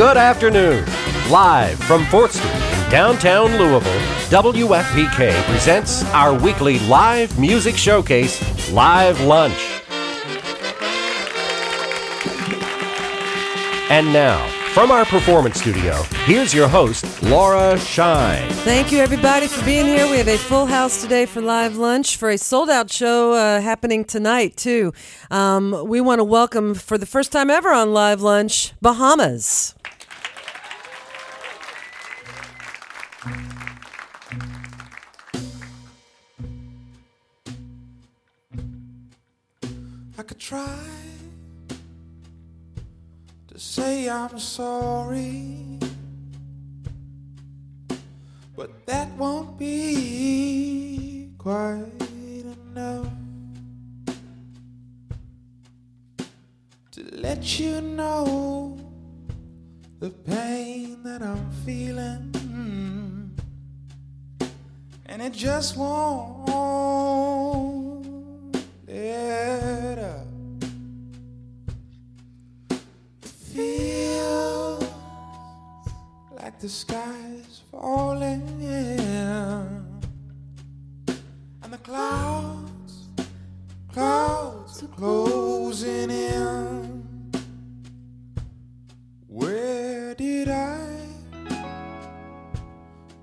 Good afternoon. Live from 4th Street in downtown Louisville, WFPK presents our weekly live music showcase, Live Lunch. And now, from our performance studio, here's your host, Laura Shine. Thank you, everybody, for being here. We have a full house today for live lunch for a sold out show uh, happening tonight, too. Um, we want to welcome, for the first time ever on Live Lunch, Bahamas. Could try to say I'm sorry, but that won't be quite enough to let you know the pain that I'm feeling. And it just won't let up. Feels like the sky's falling in. and the clouds, clouds are closing in. Where did I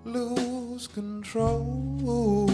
lose control?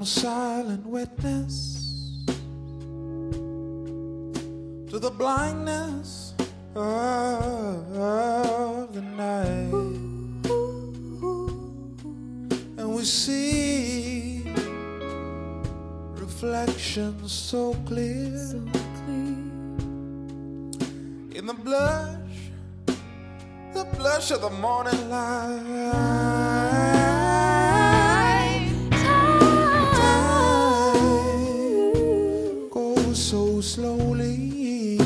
Is some silent witness to the blindness of the night. And we see reflections so clear in the blush, the blush of the morning light. Slowly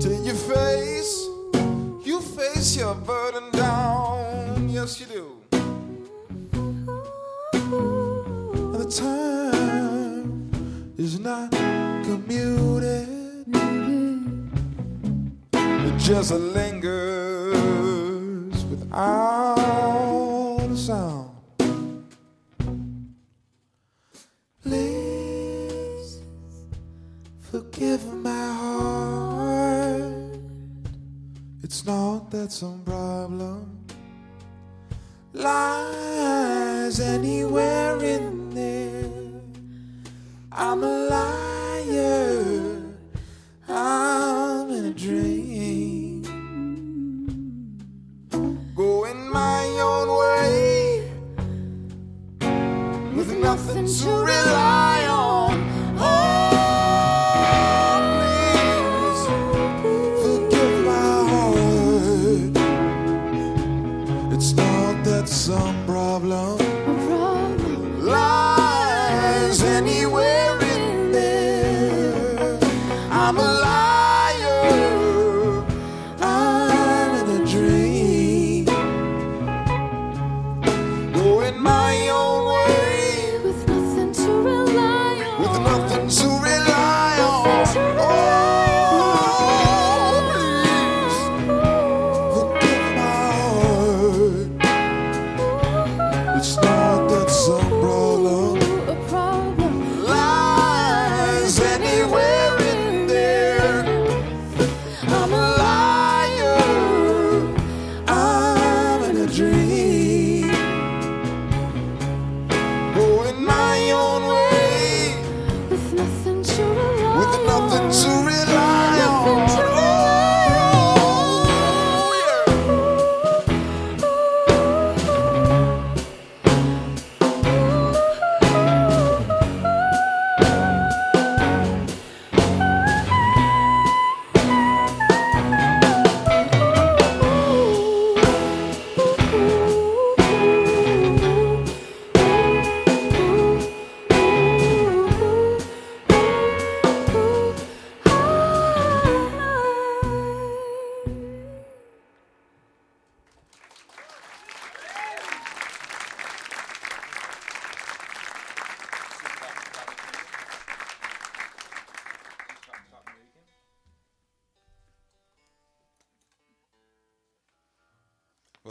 till you face, you face your burden down. Yes, you do. And the time is not commuted. It just lingers without forgive my heart. It's not that some problem lies anywhere in there. I'm a liar. I'm in a dream. Going my own way with nothing to rely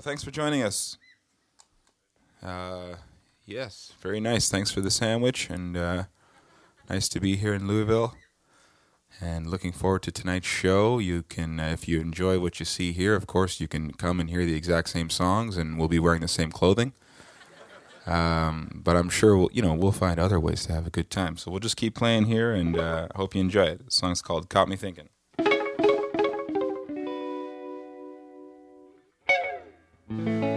thanks for joining us. Uh, yes, very nice. Thanks for the sandwich, and uh, nice to be here in Louisville. And looking forward to tonight's show. You can, uh, if you enjoy what you see here, of course, you can come and hear the exact same songs, and we'll be wearing the same clothing. Um, but I'm sure we'll, you know, we'll find other ways to have a good time. So we'll just keep playing here, and uh, hope you enjoy it. The song's called "Caught Me Thinking." Back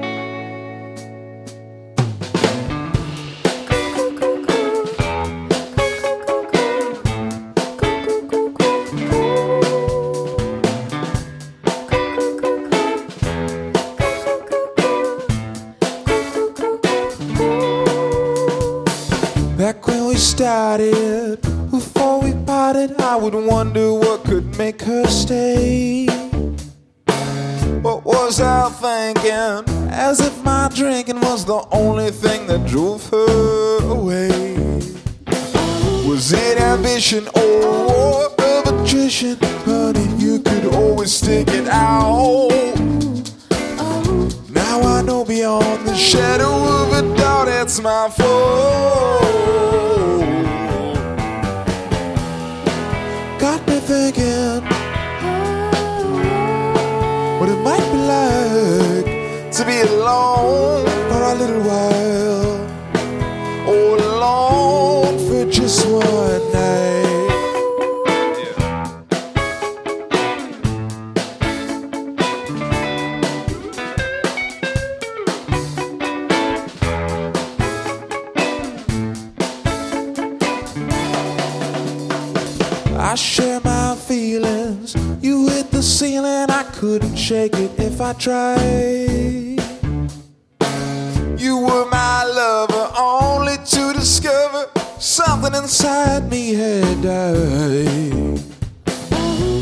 You were my lover, only to discover something inside me had died.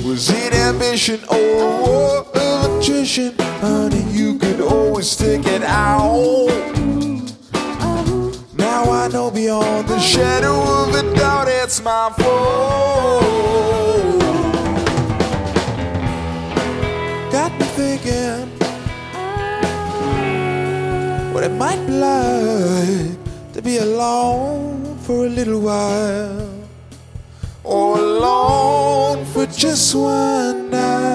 Was it ambition or attrition? Honey, you could always stick it out. Now I know beyond the shadow of a doubt it's my fault. It might be like to be alone for a little while. Or alone for just one night.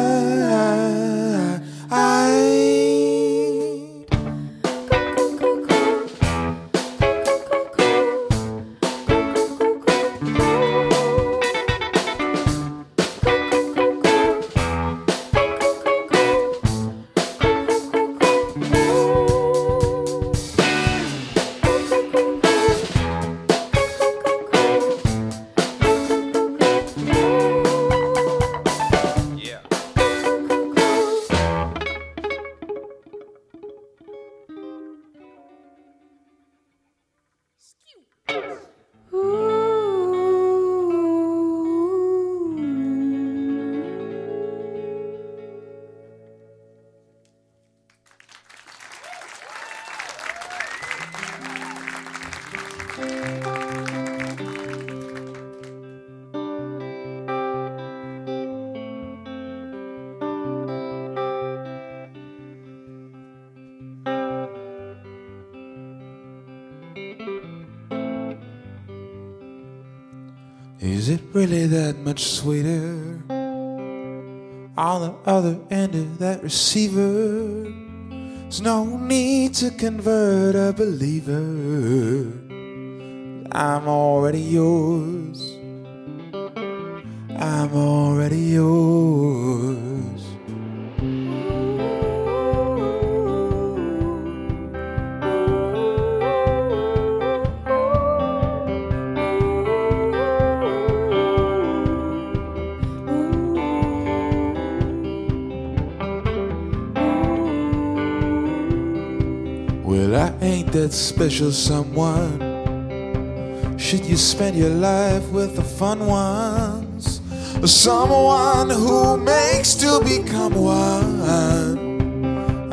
Is it really that much sweeter on the other end of that receiver? There's no need to convert a believer. I'm already yours. I'm already yours. That special someone. Should you spend your life with the fun ones? Someone who makes to become one?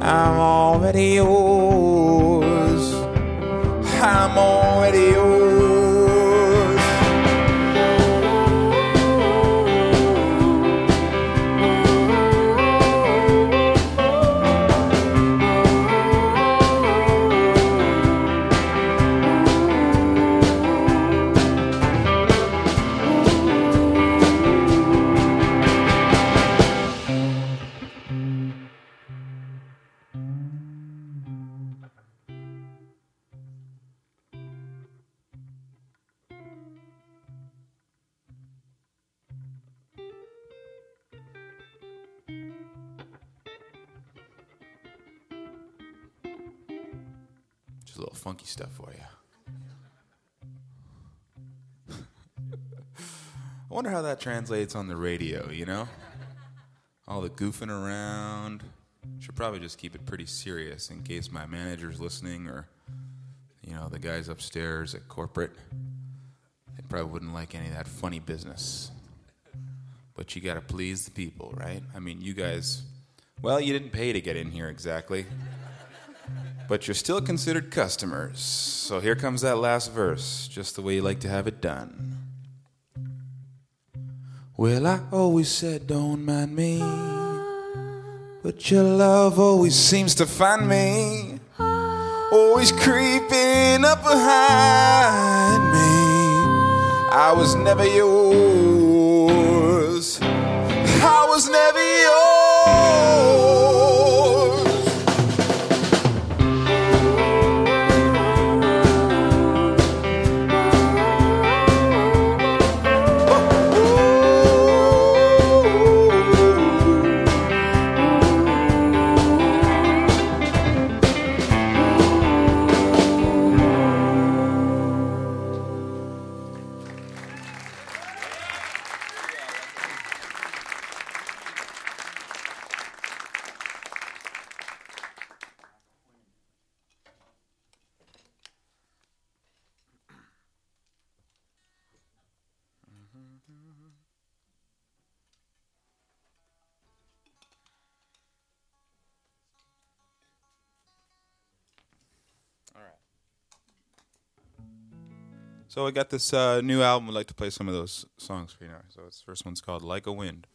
I'm already yours. I'm already yours. A little funky stuff for you. I wonder how that translates on the radio, you know? All the goofing around. Should probably just keep it pretty serious in case my manager's listening or, you know, the guys upstairs at corporate. They probably wouldn't like any of that funny business. But you gotta please the people, right? I mean, you guys, well, you didn't pay to get in here exactly. But you're still considered customers. So here comes that last verse, just the way you like to have it done. Well, I always said don't mind me, but your love always seems to find me, always creeping up behind me. I was never yours. So I got this uh, new album. I'd like to play some of those songs for you now. So this first one's called "Like a Wind."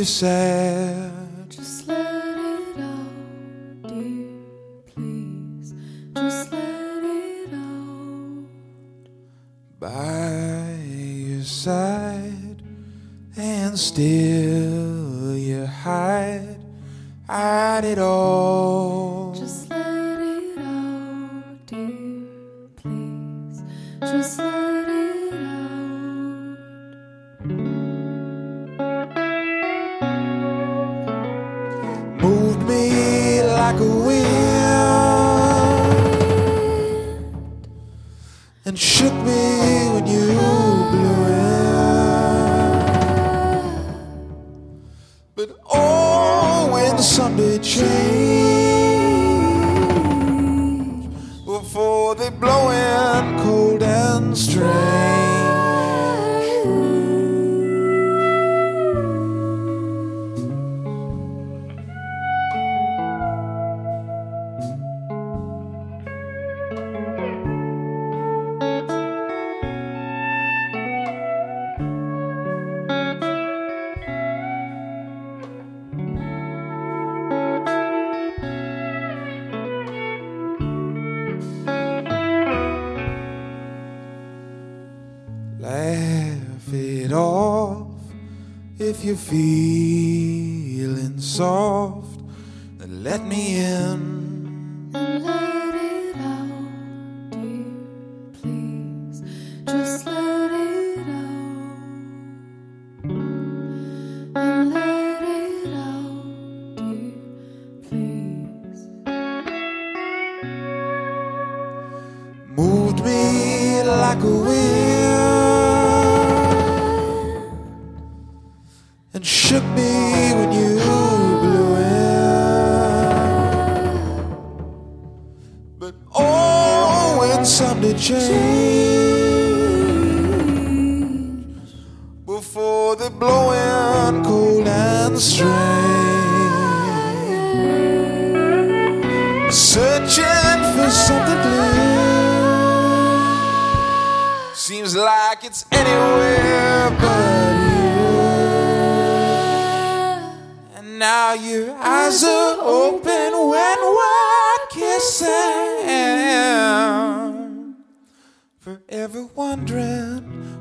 And if in cold and strange.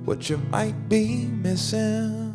What you might be missing.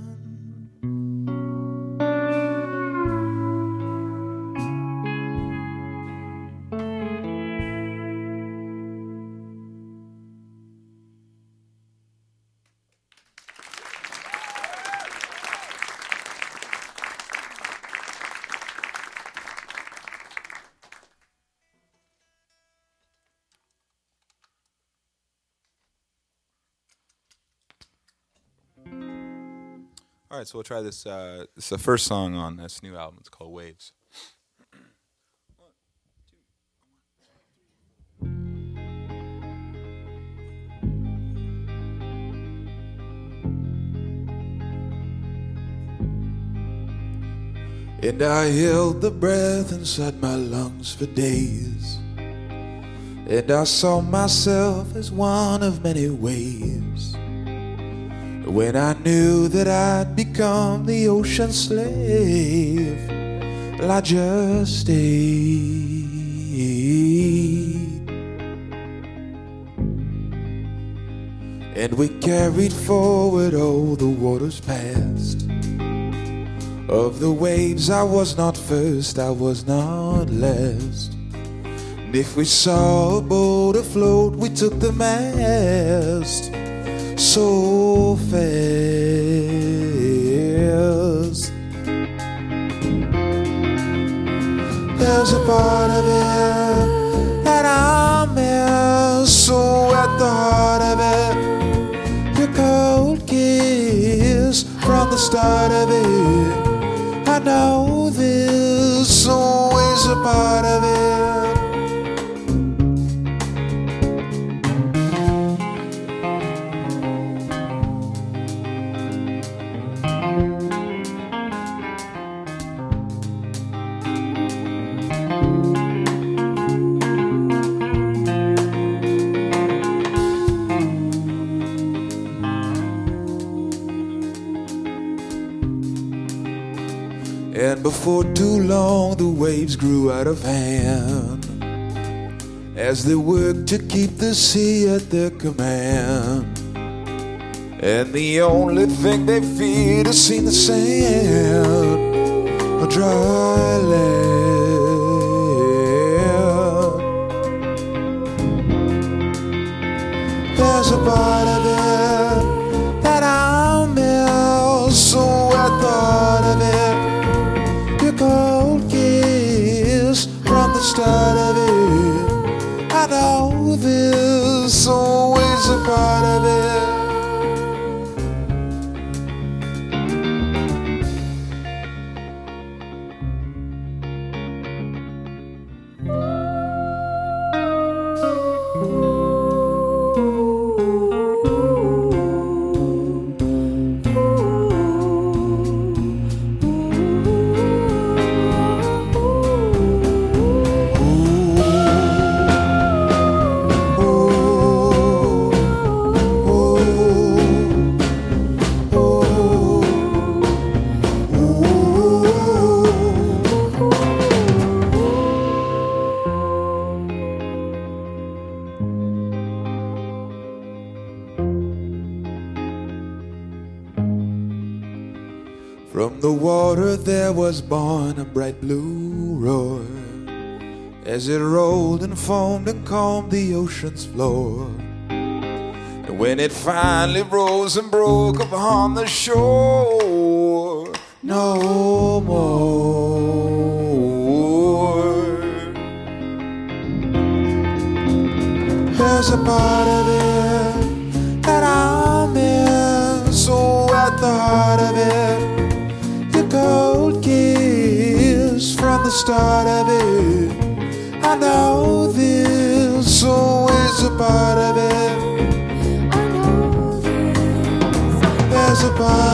Right, so we'll try this. Uh, it's the first song on this new album. It's called Waves. And I held the breath inside my lungs for days. And I saw myself as one of many waves. When I knew that I'd become the ocean slave, well, I just stayed. And we carried forward all the waters past. Of the waves, I was not first, I was not last. And if we saw a boat afloat, we took the mast so fast. There's a part of it that I miss, so at the heart of it, your cold kiss from the start of it. I know there's always a part before too long, the waves grew out of hand as they worked to keep the sea at their command. And the only thing they feared is seeing the sand, a dry land. There's a part was born a bright blue roar as it rolled and foamed and combed the ocean's floor. And when it finally rose and broke upon the shore, no more. There's a part of it start of it. I know this always a part of it. I know There's a part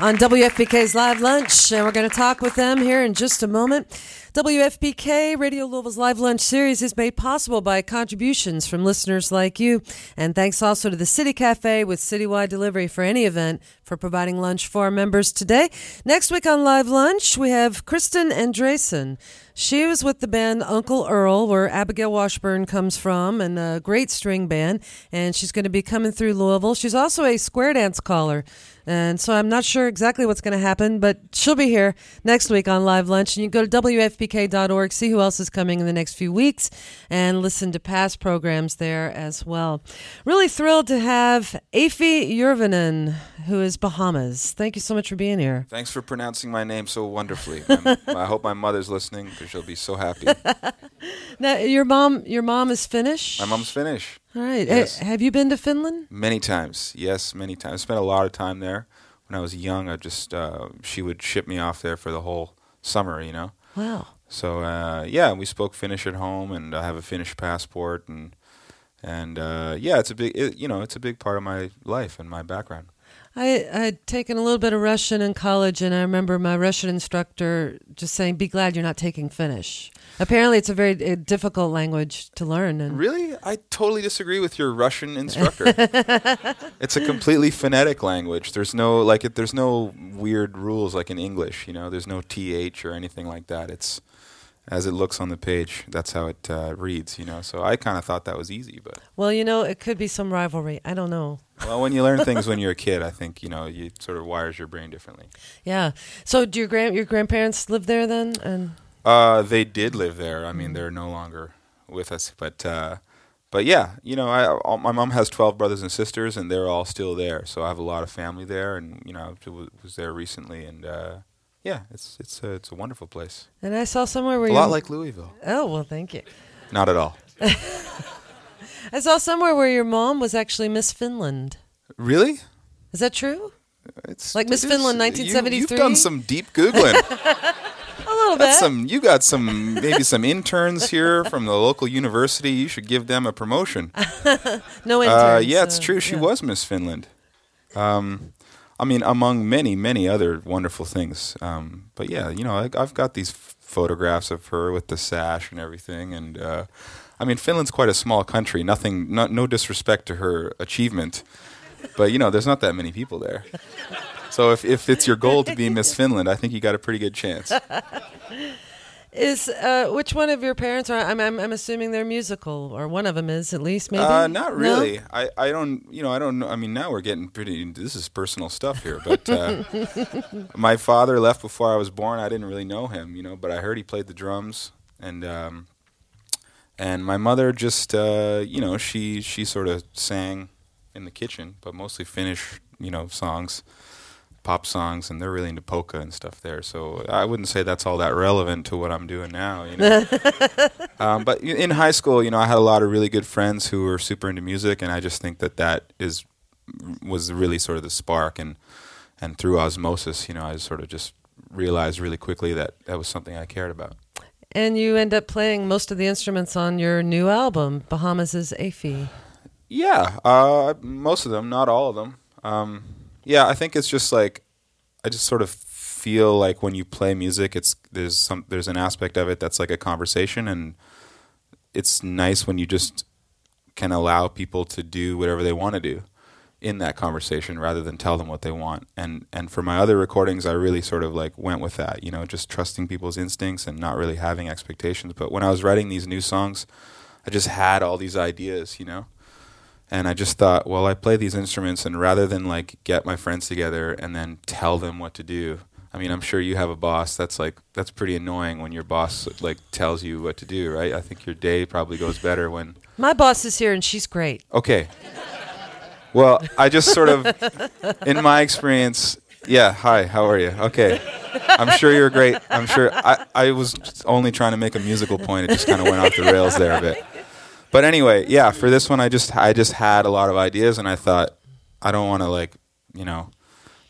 on WFPK's Live Lunch, and we're going to talk with them here in just a moment. WFPK Radio Louisville's Live Lunch series is made possible by contributions from listeners like you, and thanks also to the City Cafe with citywide delivery for any event for providing lunch for our members today. Next week on Live Lunch, we have Kristin Andreassen. She was with the band Uncle Earl, where Abigail Washburn comes from, and a great string band. And she's going to be coming through Louisville. She's also a square dance caller. And so I'm not sure exactly what's going to happen, but she'll be here next week on Live Lunch. And you can go to WFPK.org, see who else is coming in the next few weeks, and listen to past programs there as well. Really thrilled to have Afie Jurvanen, who is Bahamas. Thank you so much for being here. Thanks for pronouncing my name so wonderfully. I hope my mother's listening she'll be so happy. Now, your mom, your mom is Finnish. My mom's Finnish. All right. Yes. Ha- have you been to Finland? Many times, yes, many times. I spent a lot of time there when I was young. I just uh, she would ship me off there for the whole summer, you know. Wow. So uh, yeah, we spoke Finnish at home, and I have a Finnish passport, and and uh, yeah, it's a big, it, you know, it's a big part of my life and my background. I I'd taken a little bit of Russian in college, and I remember my Russian instructor just saying, "Be glad you're not taking Finnish." Apparently, it's a very uh, difficult language to learn, and Really, I totally disagree with your Russian instructor. it's a completely phonetic language. There's no like, it, there's no weird rules like in English. You know, there's no th or anything like that. It's as it looks on the page. That's how it uh, reads. You know, so I kind of thought that was easy, but well, you know, it could be some rivalry. I don't know. well, when you learn things when you're a kid, I think you know, you sort of wires your brain differently. Yeah. So, do your grand your grandparents live there then? And Uh, they did live there. I mean, they're no longer with us, but uh, but yeah, you know, I all, my mom has twelve brothers and sisters, and they're all still there. So I have a lot of family there, and you know, I was, was there recently, and uh, yeah, it's it's a, it's a wonderful place. and I saw somewhere where you A your lot like Louisville. oh well, thank you. Not at all. I saw somewhere where your mom was actually Miss Finland. Really? Is that true? It's Like Miss Finland, you- 1973? You've done some deep googling. A little That's bit. some. You got some maybe some interns here from the local university. You should give them a promotion. no Uh, interns. yeah, it's uh, true. She yeah. was Miss Finland. Um, I mean, among many, many other wonderful things. Um, but yeah, you know, I, I've got these f- photographs of her with the sash and everything. And uh, I mean, Finland's quite a small country. Nothing, no, no disrespect to her achievement, but you know, there's not that many people there. So if, if it's your goal to be Miss Finland, I think you got a pretty good chance. Is uh, which one of your parents are? I'm, I'm I'm assuming they're musical, or one of them is at least. Maybe. Uh, not No? really. I, I don't, you know, I don't know. I mean, now we're getting pretty, this is personal stuff here, but uh, my father left before I was born. I didn't really know him, you know, but I heard he played the drums. And, um, and my mother just, uh, you know, she, she sort of sang in the kitchen, but mostly Finnish, you know, songs, pop songs, and they're really into polka and stuff there. So I wouldn't say that's all that relevant to what I'm doing now, you know. Um, but in high school, you know, I had a lot of really good friends who were super into music, and I just think that that is was really sort of the spark, and and through osmosis, you know, I sort of just realized really quickly that that was something I cared about. And you end up playing most of the instruments on your new album, Bahamas is Afie. Yeah, uh, most of them, not all of them. Um, yeah, I think it's just like I just sort of feel like when you play music, it's there's some there's an aspect of it that's like a conversation, and it's nice when you just can allow people to do whatever they want to do in that conversation rather than tell them what they want. And and for my other recordings, I really sort of like went with that, you know, just trusting people's instincts and not really having expectations. But when I was writing these new songs, I just had all these ideas, you know. And I just thought, well, I play these instruments, and rather than like get my friends together and then tell them what to do, I mean, I'm sure you have a boss. That's like that's pretty annoying when your boss like tells you what to do, right? I think your day probably goes better when My boss is here, and she's great. Okay. Well, I just sort of, in my experience, yeah. Hi, how are you? Okay. I'm sure you're great. I'm sure. I, I was only trying to make a musical point. It just kind of went off the rails there a bit. But anyway, yeah. For this one, I just I just had a lot of ideas, and I thought I don't want to like you know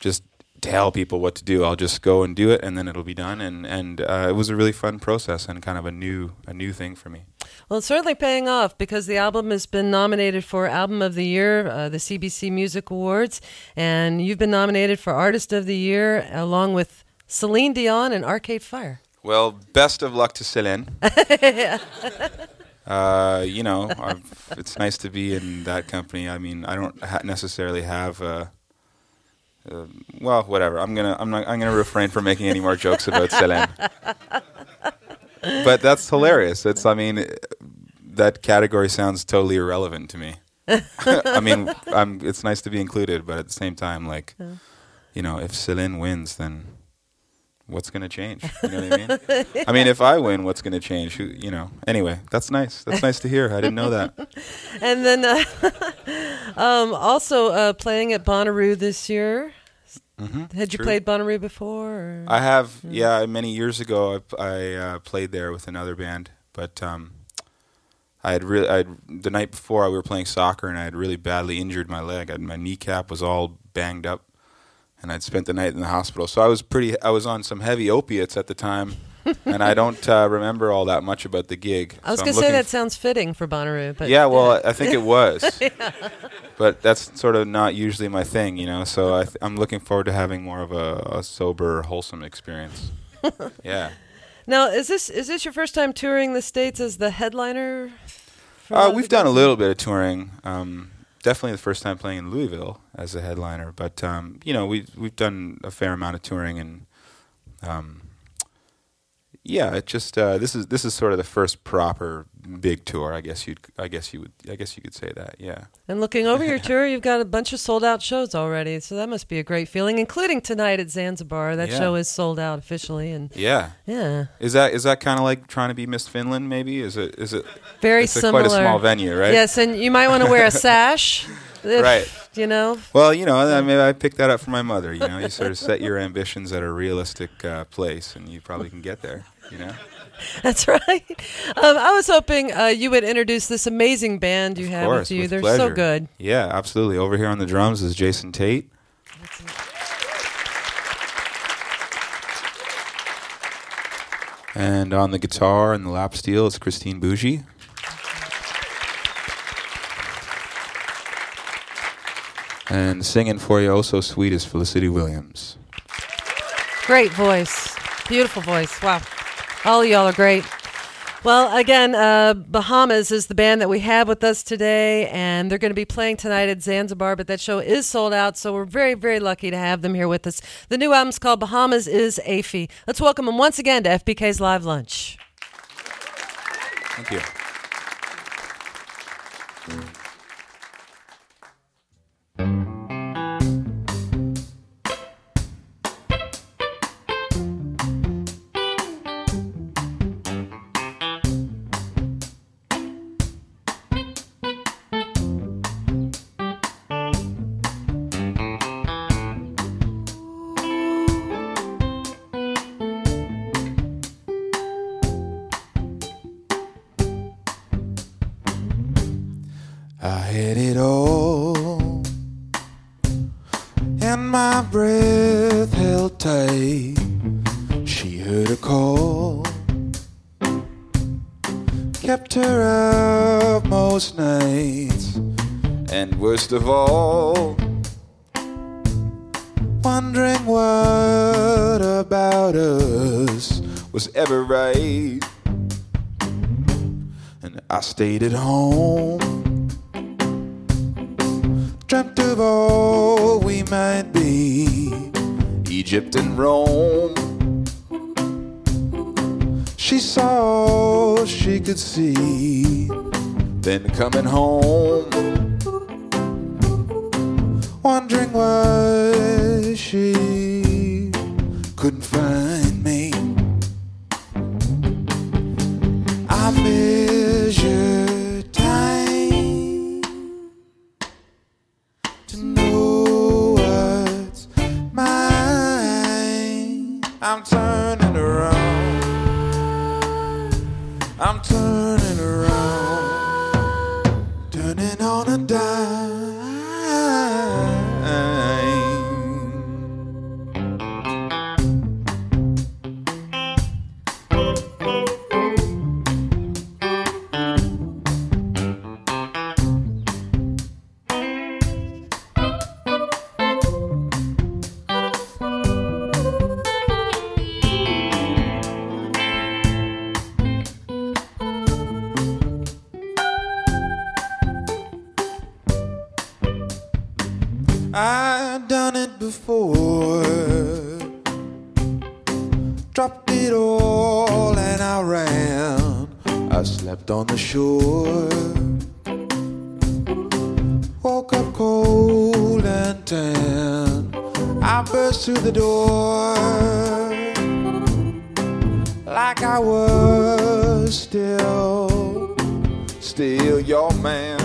just tell people what to do. I'll just go and do it, and then it'll be done. And and uh, it was a really fun process and kind of a new a new thing for me. Well, it's certainly paying off because the album has been nominated for Album of the Year, uh, the CBC Music Awards, and you've been nominated for Artist of the Year along with Celine Dion and Arcade Fire. Well, best of luck to Celine. uh, you know, I've, it's nice to be in that company. I mean, I don't ha- necessarily have. Uh, uh, well, whatever. I'm gonna I'm not I'm gonna refrain from making any more jokes about Celine. but that's hilarious. It's I mean, that category sounds totally irrelevant to me. I mean, I'm, it's nice to be included, but at the same time, like, you know, if Celine wins, then what's going to change? You know what I mean? I mean, if I win, what's going to change? Who, you know? Anyway, that's nice. That's nice to hear. I didn't know that. And then uh, um, also uh, playing at Bonnaroo this year. Mhm, Had you true. played Bonnaroo before? Or? I have, yeah. Many years ago, I, I uh, played there with another band, but um, I had really, I the night before we were playing soccer, and I had really badly injured my leg. I my kneecap was all banged up, and I'd spent the night in the hospital. So I was pretty, I was on some heavy opiates at the time, and I don't uh, remember all that much about the gig. I was So going to say that sounds fitting for Bonnaroo, but yeah, well, I think it was, but that's sort of not usually my thing, you know. So I th- I'm looking forward to having more of a, a sober, wholesome experience. yeah. Now, is this is this your first time touring the states as the headliner? Uh, we've done a little bit of touring. Um, definitely the first time playing in Louisville as a headliner, but um, you know we we've done a fair amount of touring and um, yeah, it just uh, this is this is sort of the first proper big tour. I guess you would I guess you would I guess you could say that. Yeah. And looking over your tour, you've got a bunch of sold out shows already, so that must be a great feeling, including tonight at Zanzabar. That Yeah. show is sold out officially, and Yeah. yeah, Is that is that kind of like trying to be Miss Finland? Maybe is it is it very it's a, similar. quite a small venue, right? Yes, and you might want to wear a sash. Right. You know, Well, you know, I maybe I picked that up from my mother. You know, you sort of set your ambitions at a realistic uh, place, and you probably can get there. You know. that's right. Um, I was hoping uh, you would introduce this amazing band you Of have course, with you. with They're so good. Yeah, absolutely. Over here on the drums is Jason Tait. And on the guitar and the lap steel is Christine Bougie. And singing for you, oh so sweet, is Felicity Williams. Great voice. Beautiful voice. Wow. All of y'all are great. Well, again, uh, Bahamas is the band that we have with us today, and they're going to be playing tonight at Zanzabar, but that show is sold out, so we're very, very lucky to have them here with us. The new album's called Bahamas is Afie. Let's welcome them once again to FBK's Live Lunch. Thank you. I breath held tight. She heard a call, kept her up most nights, and worst of all, wondering what about us was ever right. And I stayed at home dreamt of all we might be Egypt and Rome. She saw all she could see, then coming home, wondering why she I've done it before. Dropped it all and I ran. I slept on the shore. Woke up cold and tan. I burst through the door like I was still, still your man.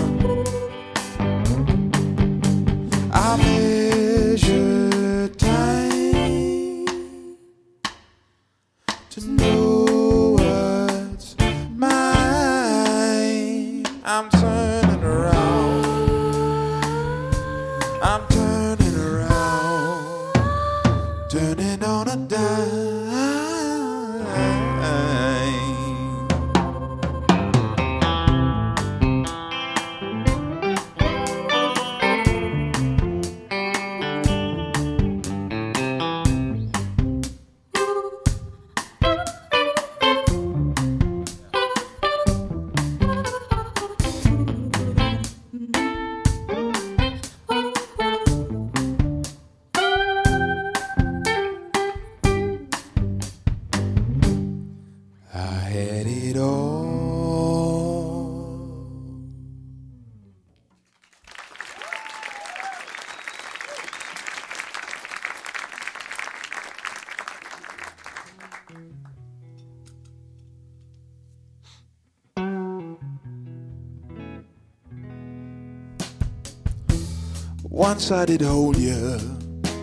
Once I did hold you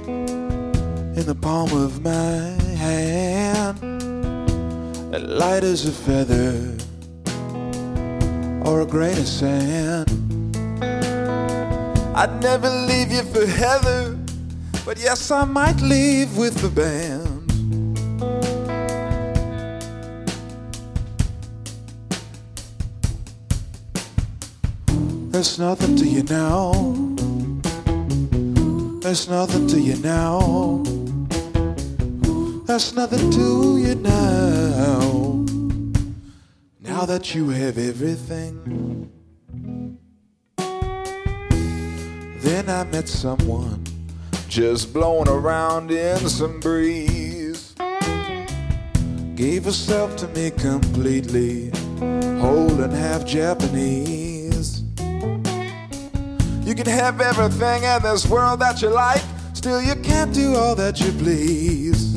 in the palm of my hand light as a feather or a grain of sand. I'd never leave you for Heather, but yes, I might leave with the band. There's nothing to you now. There's nothing to you now. There's nothing to you now. Now that you have everything. Then I met someone just blowing around in some breeze. Gave herself to me completely, whole and half Japanese. You can have everything in this world that you like, still you can't do all that you please.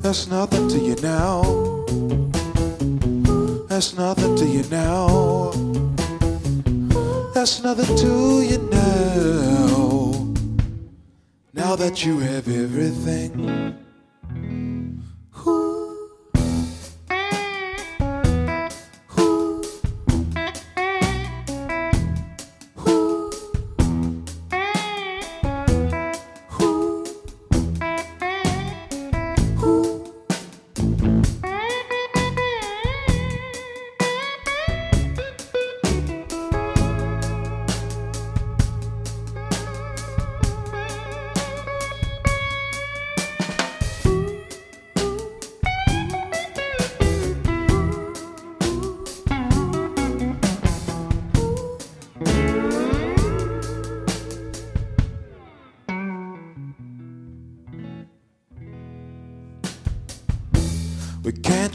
That's nothing to you now. That's nothing to you now. There's nothing to you now. Now that you have everything.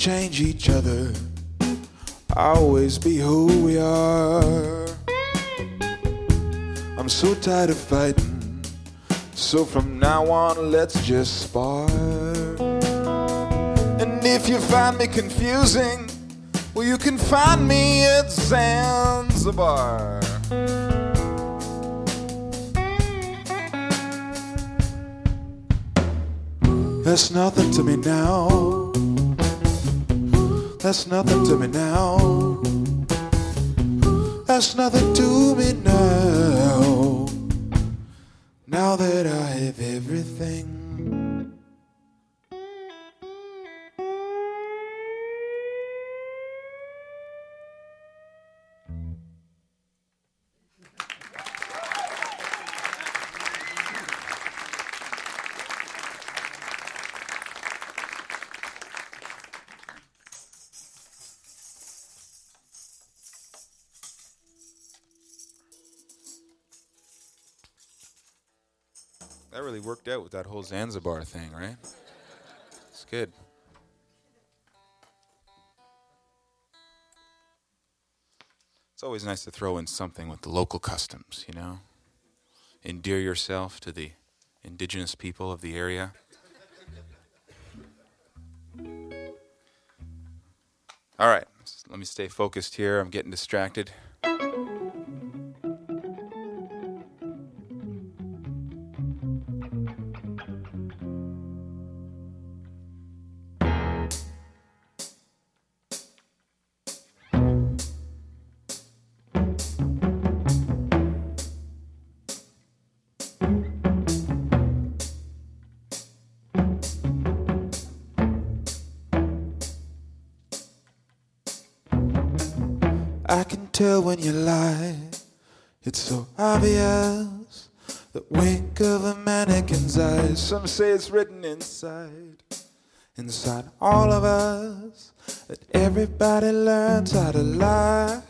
Change each other, always be who we are. I'm so tired of fighting, so from now on, let's just spar. And if you find me confusing, well, you can find me at Zanzabar. There's nothing to me now. There's nothing to me now. That's nothing to me now. Now that I have everything. Worked out with that whole Zanzabar thing, right? It's good. It's always nice to throw in something with the local customs, you know? Endear yourself to the indigenous people of the area. All right, let me stay focused here. I'm getting distracted. Some say it's written inside. Inside all of us. That everybody learns how to lie.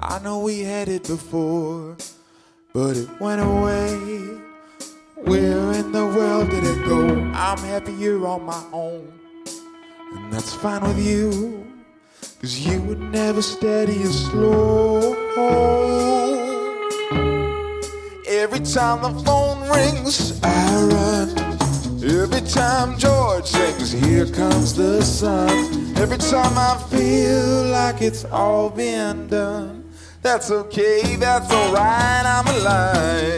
I know we had it before, but it went away. Where in the world did it go? I'm happier on my own. And that's fine with you, cause you would never steady and slow. Every time the phone rings, I run. Every time George sings, here comes the sun. Every time I feel like it's all been done, that's okay, that's alright, I'm alive.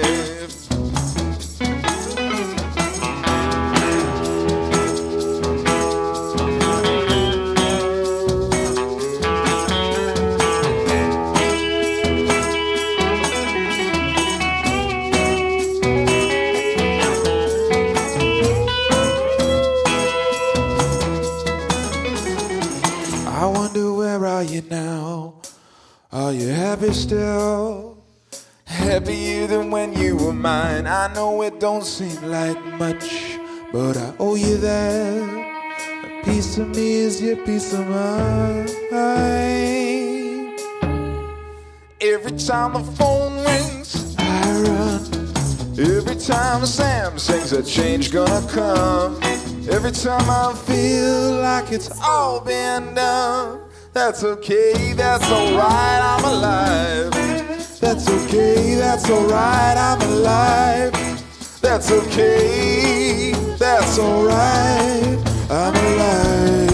Happy still? Happier than when you were mine. I know it don't seem like much, but I owe you that. A piece of me is your piece of mind. Every time the phone rings, I run. Every time Sam sings, a change gonna come. Every time I feel like it's all been done, that's okay, that's alright, I'm alive. That's okay, that's alright, I'm alive. That's okay, that's alright, I'm alive.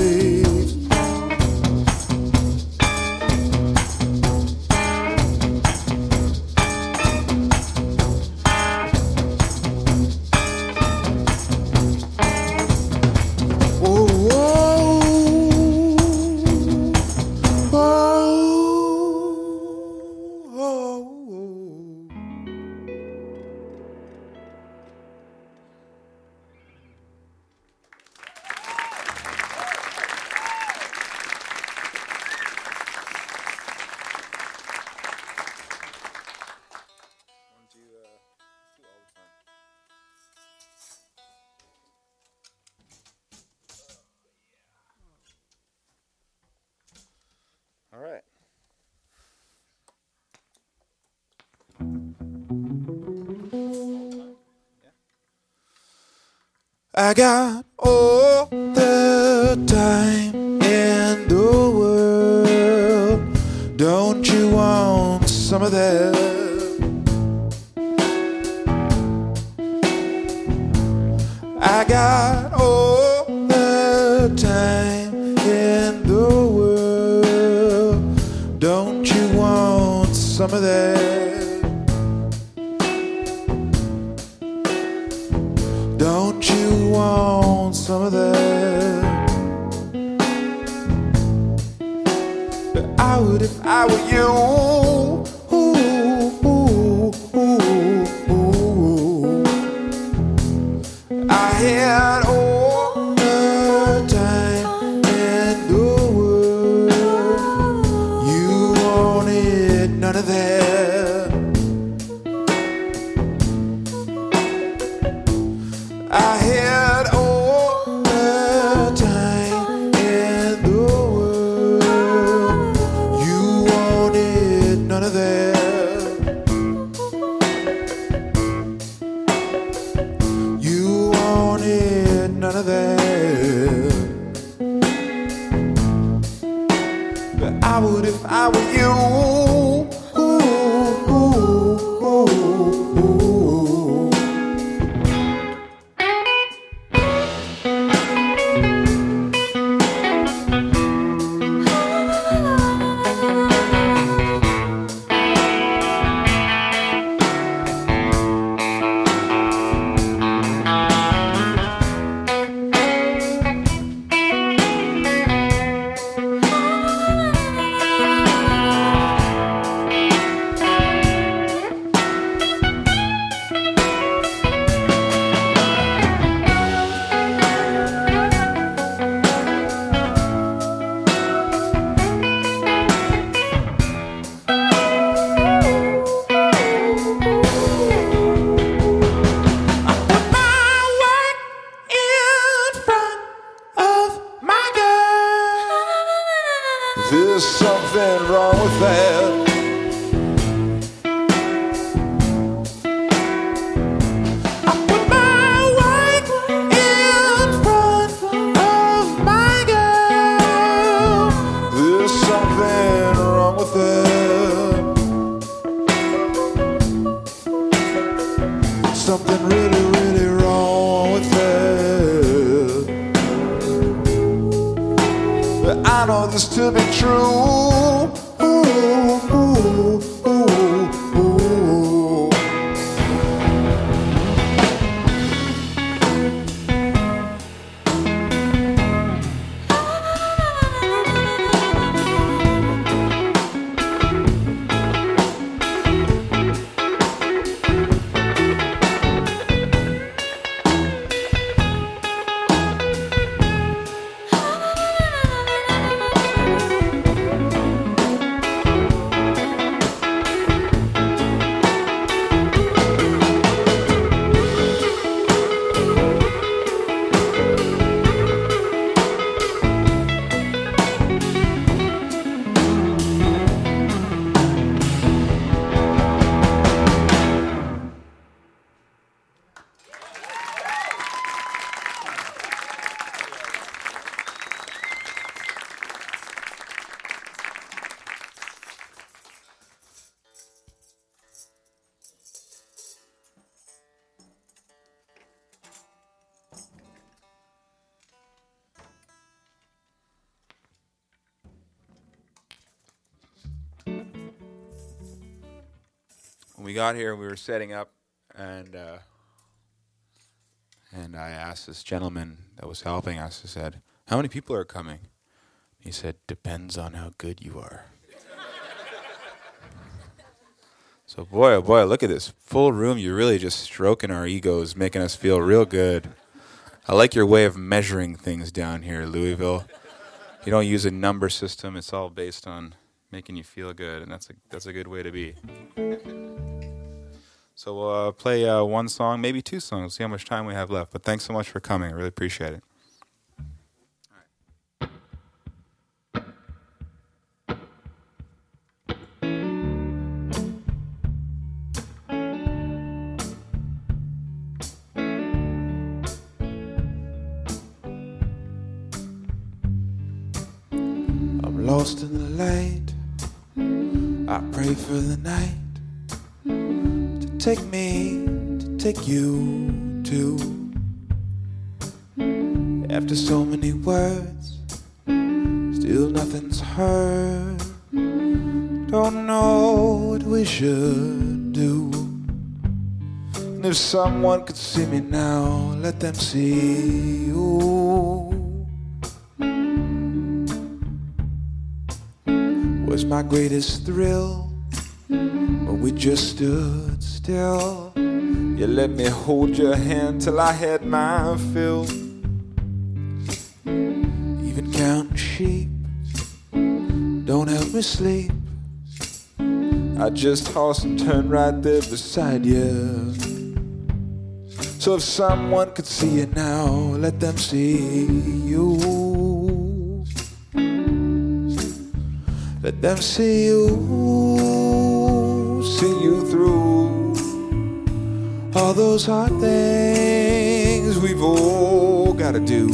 I got all the time in the world. Don't you want some of that? I got would if I were you. Ooh, ooh. Got here, and we were setting up, and uh, and I asked this gentleman that was helping us. I said, "How many people are coming?" He said, "Depends on how good you are." so boy, oh boy, look at this full room. You're really just stroking our egos, making us feel real good. I like your way of measuring things down here, Louisville. You don't use a number system. It's all based on making you feel good, and that's a that's a good way to be. So we'll uh, play uh, one song, maybe two songs. See how much time we have left. But thanks so much for coming. I really appreciate it. I'm lost in the light. I pray for the night take me, to take you to. After so many words, still nothing's heard. Don't know what we should do. And if someone could see me now, let them see you. was my greatest thrill when we just stood still. You let me hold your hand till I had my fill. Even counting sheep don't help me sleep. I just toss and turn right there beside you. So if someone could see you now, let them see you. Let them see you, see you through all those hard things we've all gotta do.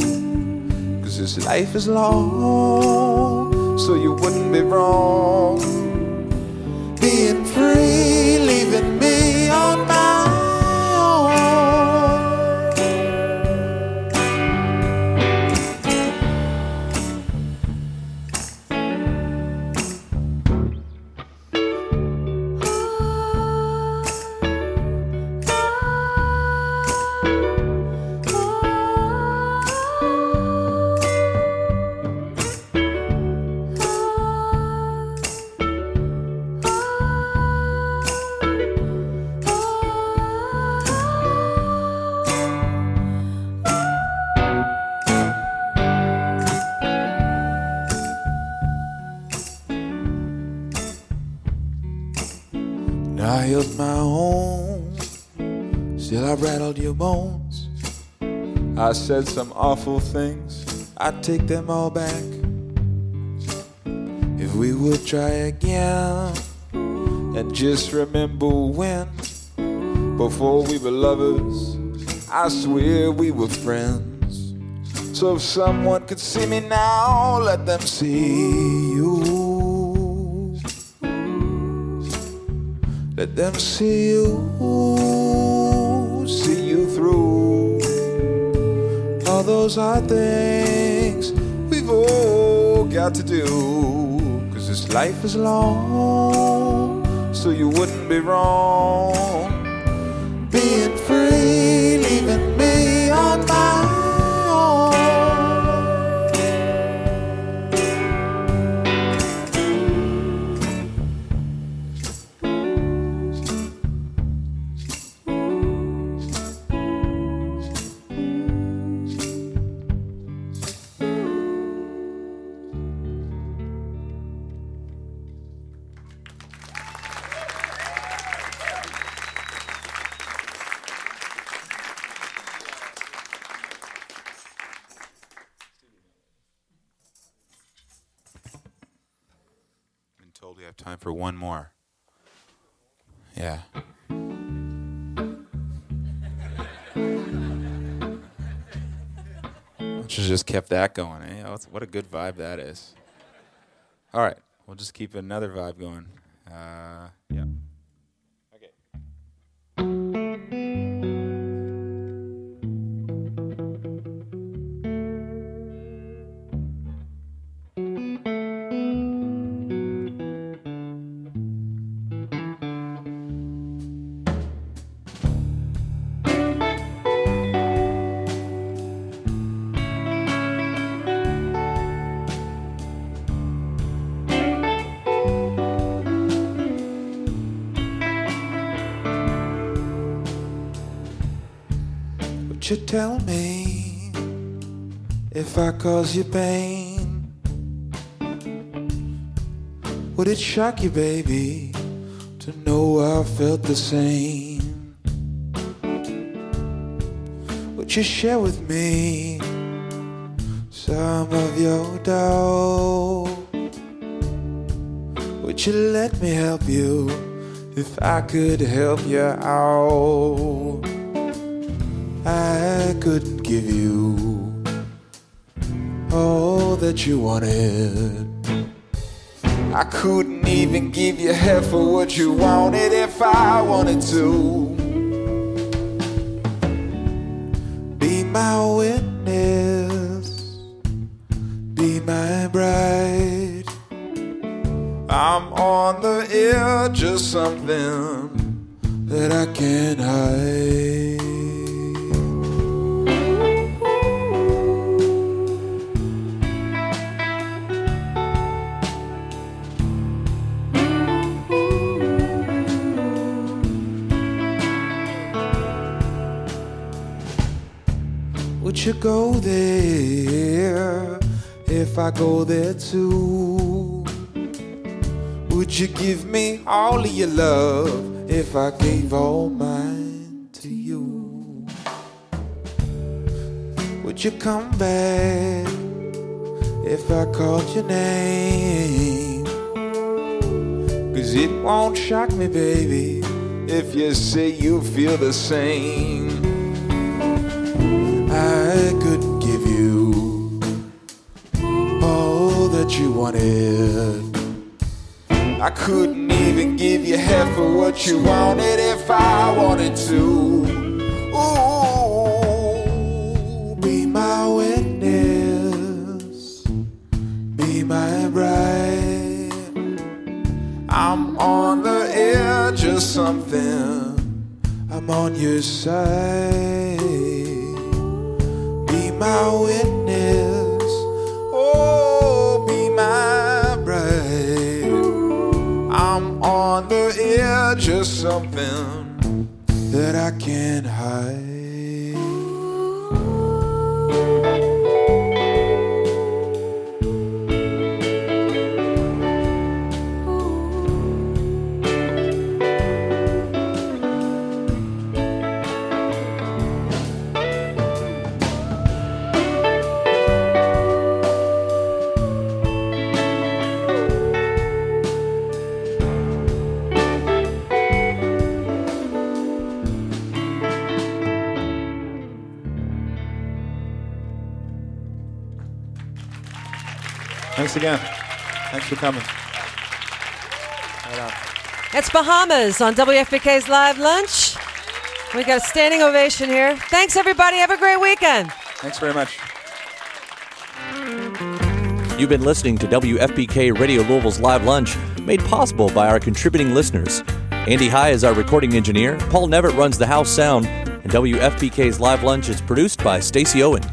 Cause this life is long, so you wouldn't be wrong. I said some awful things, I take them all back. If we would try again, and just remember when, before we were lovers, I swear we were friends. So if someone could see me now, let them see you. Let them see you, see you through those hard things we've all got to do. Cause this life is long, so you wouldn't be wrong. Being free, leaving me on my for one more. Yeah. Should just kept that going, eh? What a good vibe that is. All right, we'll just keep another vibe going. Tell me if I cause you pain? Would it shock you, baby, to know I felt the same? Would you share with me some of your doubt? Would you let me help you if I could help you out? I couldn't give you all that you wanted. I couldn't even give you half of what you wanted if I wanted to. Be my witness, be my bride. I'm on the edge of something that I can't hide. Go there too? Would you give me all of your love if I gave all mine to you? Would you come back if I called your name? Cause it won't shock me, baby, if you say you feel the same. I couldn't you wanted. I couldn't even give you half of what you wanted if I wanted to. Ooh, be my witness, be my bride. I'm on the edge of something. I'm on your side. Be my witness. Something that I can't hide. Thanks again. Thanks for coming. It's Bahamas on WFPK's Live Lunch. We got a standing ovation here. Thanks, everybody. Have a great weekend. Thanks very much. You've been listening to WFPK Radio Louisville's Live Lunch, made possible by our contributing listeners. Andy High is our recording engineer, Paul Nevitt runs the house sound, and WFPK's Live Lunch is produced by Stacy Owen.